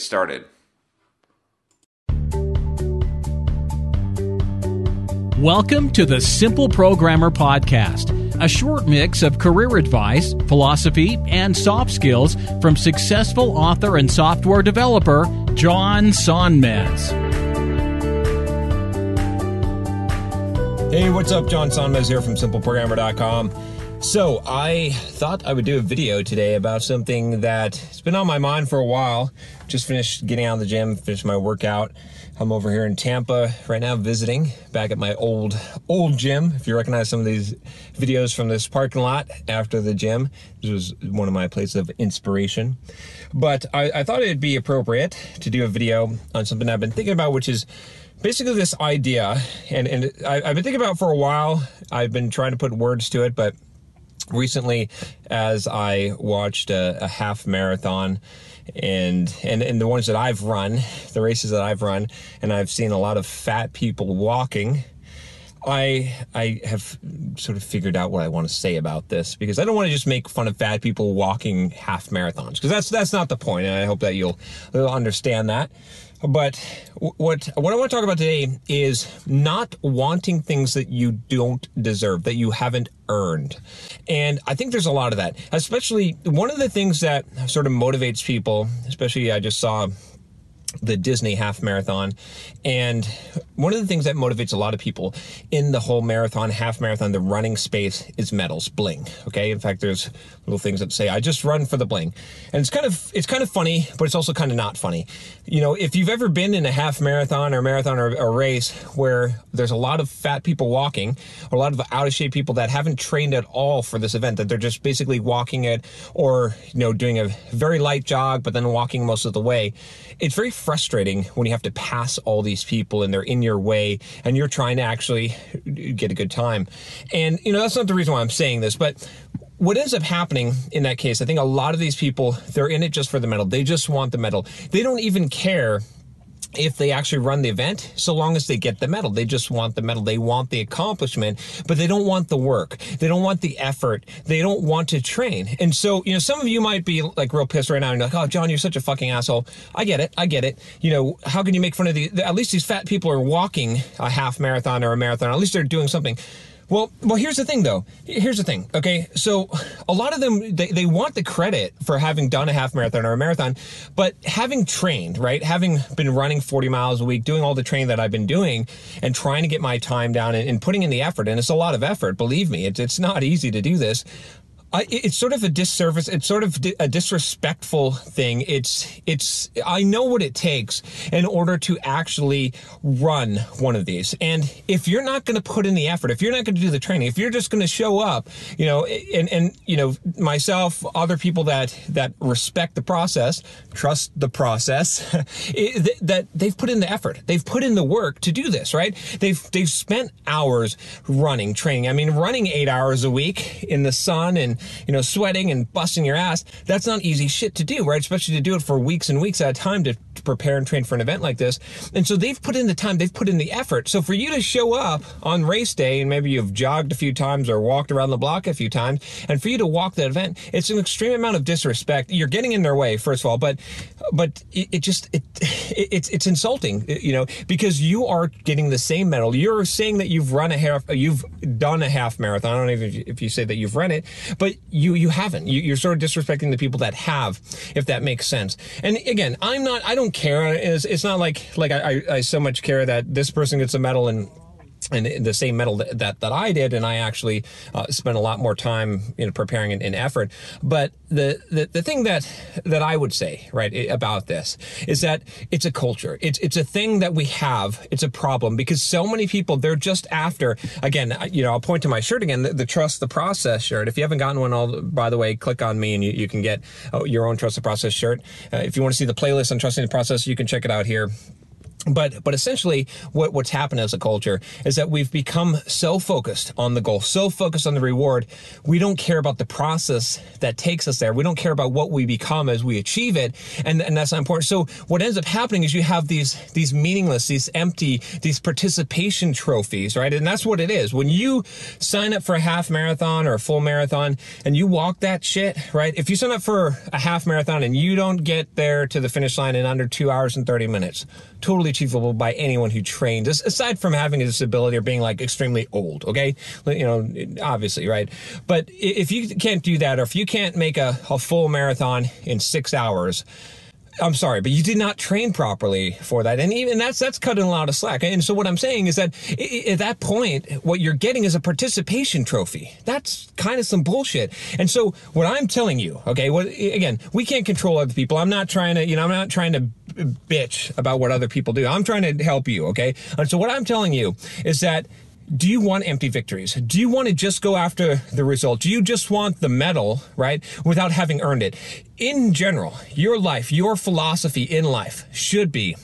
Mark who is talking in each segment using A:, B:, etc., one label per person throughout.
A: started.
B: Welcome to the Simple Programmer Podcast, a short mix of career advice, philosophy, and soft skills from successful author and software developer John Sonmez.
C: Hey, what's up? John Sonmez here from SimpleProgrammer.com. So, I thought I would do a video today about something that's been on my mind for a while. Just finished getting out of the gym, finished my workout. I'm over here in Tampa right now visiting back at my old old gym. If you recognize some of these videos from this parking lot after the gym, this was one of my places of inspiration. But I, I thought it'd be appropriate to do a video on something I've been thinking about, which is basically this idea, and and I, I've been thinking about it for a while. I've been trying to put words to it, but recently, as I watched a, a half marathon and and and the ones that I've run, the races that I've run, and I've seen a lot of fat people walking. I I have sort of figured out what I want to say about this because I don't want to just make fun of fat people walking half marathons because that's that's not the point, and I hope that you'll, you'll understand that. But what what I want to talk about today is not wanting things that you don't deserve, that you haven't earned. And I think there's a lot of that. Especially one of the things that sort of motivates people, especially I just saw the Disney half marathon. And one of the things that motivates a lot of people in the whole marathon, half marathon, the running space is medals, bling. Okay. In fact, there's little things that say, I just run for the bling. And it's kind of, it's kind of funny, but it's also kind of not funny. You know, if you've ever been in a half marathon or marathon or a race where there's a lot of fat people walking, or a lot of out of shape people that haven't trained at all for this event, that they're just basically walking it or, you know, doing a very light jog, but then walking most of the way, it's very frustrating when you have to pass all these people and they're in your way and you're trying to actually get a good time. And, you know, that's not the reason why I'm saying this, but what ends up happening in that case, I think a lot of these people, they're in it just for the medal. They just want the medal. They don't even care if they actually run the event, so long as they get the medal. They just want the medal. They want the accomplishment, but they don't want the work. They don't want the effort. They don't want to train. And so, you know, some of you might be like real pissed right now and like, oh, John, you're such a fucking asshole. I get it. I get it. You know, how can you make fun of the, at least these fat people are walking a half marathon or a marathon. At least they're doing something. Well, well, here's the thing though. Here's the thing. Okay. So a lot of them, they, they want the credit for having done a half marathon or a marathon, but having trained, right? Having been running 40 miles a week, doing all the training that I've been doing and trying to get my time down and, and putting in the effort. And it's a lot of effort. Believe me, it's, it's not easy to do this. I, it's sort of a disservice. It's sort of a disrespectful thing. It's, it's, I know what it takes in order to actually run one of these. And if you're not going to put in the effort, if you're not going to do the training, if you're just going to show up, you know, and, and, you know, myself, other people that, that respect the process, trust the process, that they've put in the effort. They've put in the work to do this, right? They've, they've spent hours running, training. I mean, running eight hours a week in the sun and, you know, sweating and busting your ass, that's not easy shit to do, right? Especially to do it for weeks and weeks at a time to, prepare and train for an event like this. And so they've put in the time, they've put in the effort. So for you to show up on race day and maybe you've jogged a few times or walked around the block a few times, and for you to walk that event, it's an extreme amount of disrespect. You're getting in their way, first of all, but but it, it just it, it, it's it's insulting, you know, because you are getting the same medal. You're saying that you've run a half, you've done a half marathon. I don't you, if you say that you've run it, but you you haven't. You, you're sort of disrespecting the people that have, if that makes sense. And again, I'm not. I don't care. It's, it's not like like I, I so much care that this person gets a medal and and the same medal that, that, that I did, and I actually uh, spent a lot more time you know preparing and, effort. But the, the the thing that that I would say right about this is that it's a culture. It's it's a thing that we have. It's a problem because so many people they're just after. Again, you know, I'll point to my shirt again, the, the trust the process shirt. If you haven't gotten one, all by the way, click on me and you, you can get uh, your own trust the process shirt. Uh, if you want to see the playlist on trusting the process, you can check it out here but but essentially what, what's happened as a culture is that we've become so focused on the goal so focused on the reward we don't care about the process that takes us there. We don't care about what we become as we achieve it. And, and that's not important. So what ends up happening is you have these these meaningless these empty these participation trophies right? And that's what it is. When you sign up for a half marathon or a full marathon and you walk that shit right? If you sign up for a half marathon and you don't get there to the finish line in under two hours and 30 minutes totally achievable by anyone who trained, aside from having a disability or being like extremely old. Okay, you know, obviously, right? But if you can't do that, or if you can't make a, a full marathon in six hours, I'm sorry, but you did not train properly for that, and even that's that's cutting a lot of slack. And so what I'm saying is that at that point, what you're getting is a participation trophy. That's kind of some bullshit. And so what I'm telling you, okay, what again, we can't control other people. I'm not trying to, you know, I'm not trying to bitch about what other people do. I'm trying to help you, okay? And so what I'm telling you is that do you want empty victories? Do you want to just go after the result? Do you just want the medal, right, without having earned it? In general, your life, your philosophy in life should be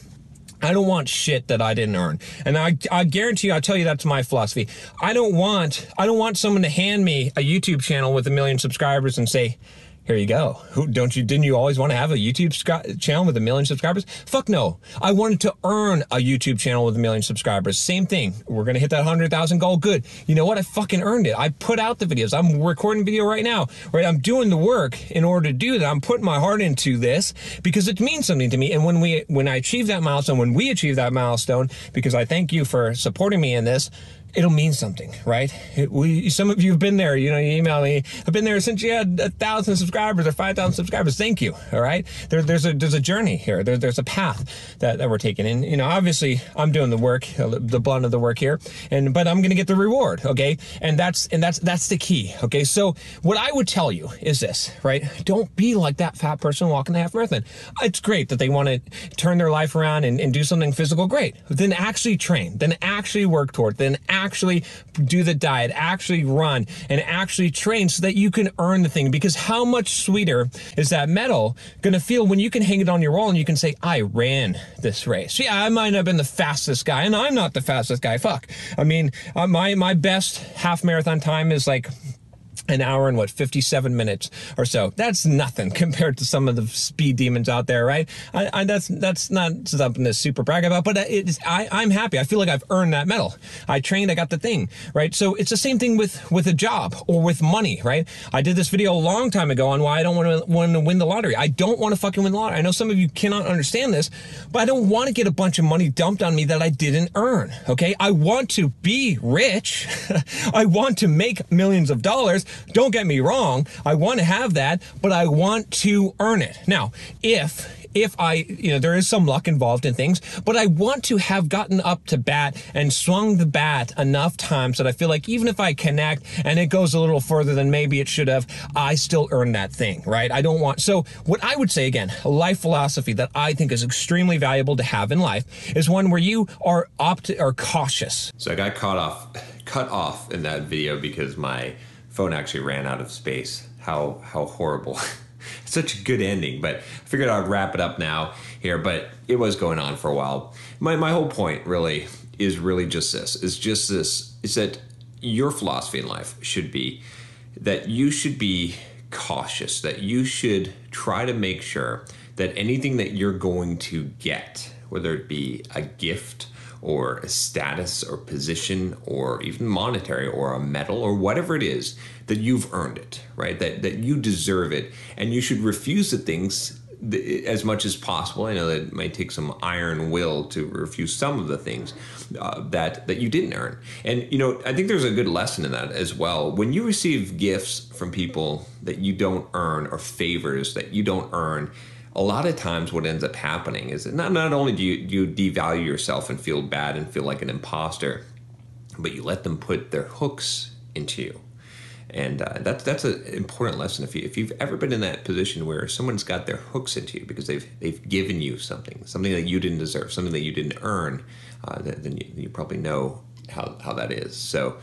C: I don't want shit that I didn't earn. And I, I guarantee you, I'll tell you that's my philosophy. I don't want, I don't want someone to hand me a YouTube channel with a million subscribers and say, here you go. Who don't you? Didn't you always want to have a YouTube channel with a million subscribers? Fuck no. I wanted to earn a YouTube channel with a million subscribers. Same thing. We're gonna hit that hundred thousand goal. Good. You know what? I fucking earned it. I put out the videos. I'm recording video right now. Right. I'm doing the work in order to do that. I'm putting my heart into this because it means something to me. And when we when I achieve that milestone, when we achieve that milestone, because I thank you for supporting me in this it'll mean something, right? It, we, some of you have been there. You know, you email me. I've been there since you had a thousand subscribers or five thousand subscribers. Thank you. All right. There, there's a there's a journey here. There, there's a path that, that we're taking, and you know, obviously, I'm doing the work, uh, the blunt of the work here, and but I'm to get the reward. Okay, and that's and that's that's the key. Okay, so what I would tell you is this, right? Don't be like that fat person walking the half marathon. It's great that they want to turn their life around and, and do something physical. Great. Then actually train. Then actually work toward. Then actually do the diet, actually run, and actually train so that you can earn the thing. Because how much sweeter is that medal going to feel when you can hang it on your wall and you can say, I ran this race. Yeah, I might have been the fastest guy, and I'm not the fastest guy. Fuck. I mean, uh, my, my best half marathon time is like an hour and what 57 minutes or so. That's nothing compared to some of the speed demons out there right? I, I, that's that's not something to super brag about but uh, it's I, i'm happy. I feel like i've earned that medal. I trained i got the thing right? So it's the same thing with with a job or with money right? I did this video a long time ago on why i don't want to want to win the lottery. I don't want to fucking win the lottery. I know some of you cannot understand this but i don't want to get a bunch of money dumped on me that i didn't earn okay? I want to be rich. I want to make millions of dollars don't get me wrong. I want to have that, but I want to earn it. Now, if if I, you know, there is some luck involved in things, but I want to have gotten up to bat and swung the bat enough times that I feel like even if I connect and it goes a little further than maybe it should have, I still earn that thing, right? I don't want, so what I would say again, a life philosophy that I think is extremely valuable to have in life is one where you are opt or cautious.
A: So I got caught off, cut off in that video because my phone actually ran out of space. How how horrible. Such a good ending, but I figured I'd wrap it up now here, but it was going on for a while. My my whole point really is really just this. Is just this is that your philosophy in life should be that you should be cautious, that you should try to make sure
C: that anything that you're going to get, whether it be a gift or a status or position or even monetary or a medal or whatever it is, that you've earned it, right? That that you deserve it, and you should refuse the things as much as possible. I know that it might take some iron will to refuse some of the things uh, that that you didn't earn. And you know, I think there's a good lesson in that as well. When you receive gifts from people that you don't earn or favors that you don't earn, a lot of times what ends up happening is that not not only do you, you devalue yourself and feel bad and feel like an imposter, but you let them put their hooks into you and uh, that's that's an important lesson. If you if you've ever been in that position where someone's got their hooks into you because they've they've given you something, something that you didn't deserve, something that you didn't earn, uh, then you, you, probably know how how that is. So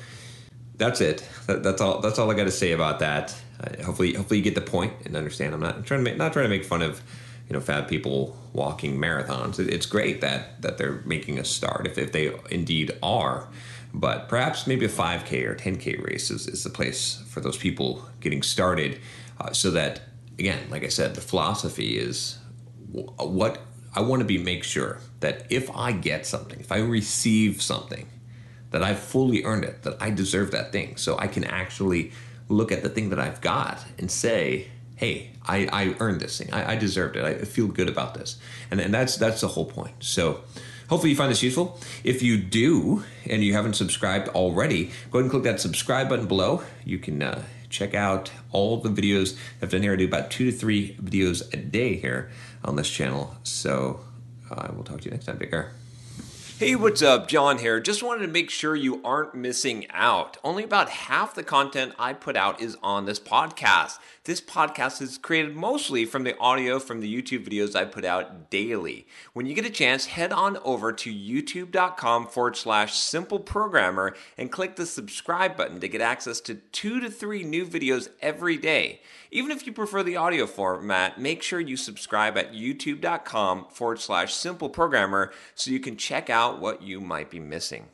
C: that's it. That, that's all. That's all I got to say about that. Uh, hopefully, hopefully you get the point and understand. I'm not I'm trying to make not trying to make fun of you know fat people walking marathons. It, it's great that that they're making a start if if they indeed are. But perhaps maybe a 5K or 10K race is, is the place for those people getting started. Uh, so that, again, like I said, the philosophy is what I want to be make sure that if I get something, if I receive something, that I've fully earned it, that I deserve that thing. So I can actually look at the thing that I've got and say, hey, I, I earned this thing. I, I deserved it. I feel good about this. And, and that's that's the whole point. So Hopefully, you find this useful. If you do, and you haven't subscribed already, go ahead and click that subscribe button below. You can uh, check out all the videos I've done here. I do about two to three videos a day here on this channel. So I uh, will talk to you next time. Take care.
A: Hey, what's up? John here. Just wanted to make sure you aren't missing out. Only about half the content I put out is on this podcast. This podcast is created mostly from the audio from the YouTube videos I put out daily. When you get a chance, head on over to youtube.com forward slash simple programmer and click the subscribe button to get access to two to three new videos every day. Even if you prefer the audio format, make sure you subscribe at youtube.com forward slash simple programmer so you can check out what you might be missing.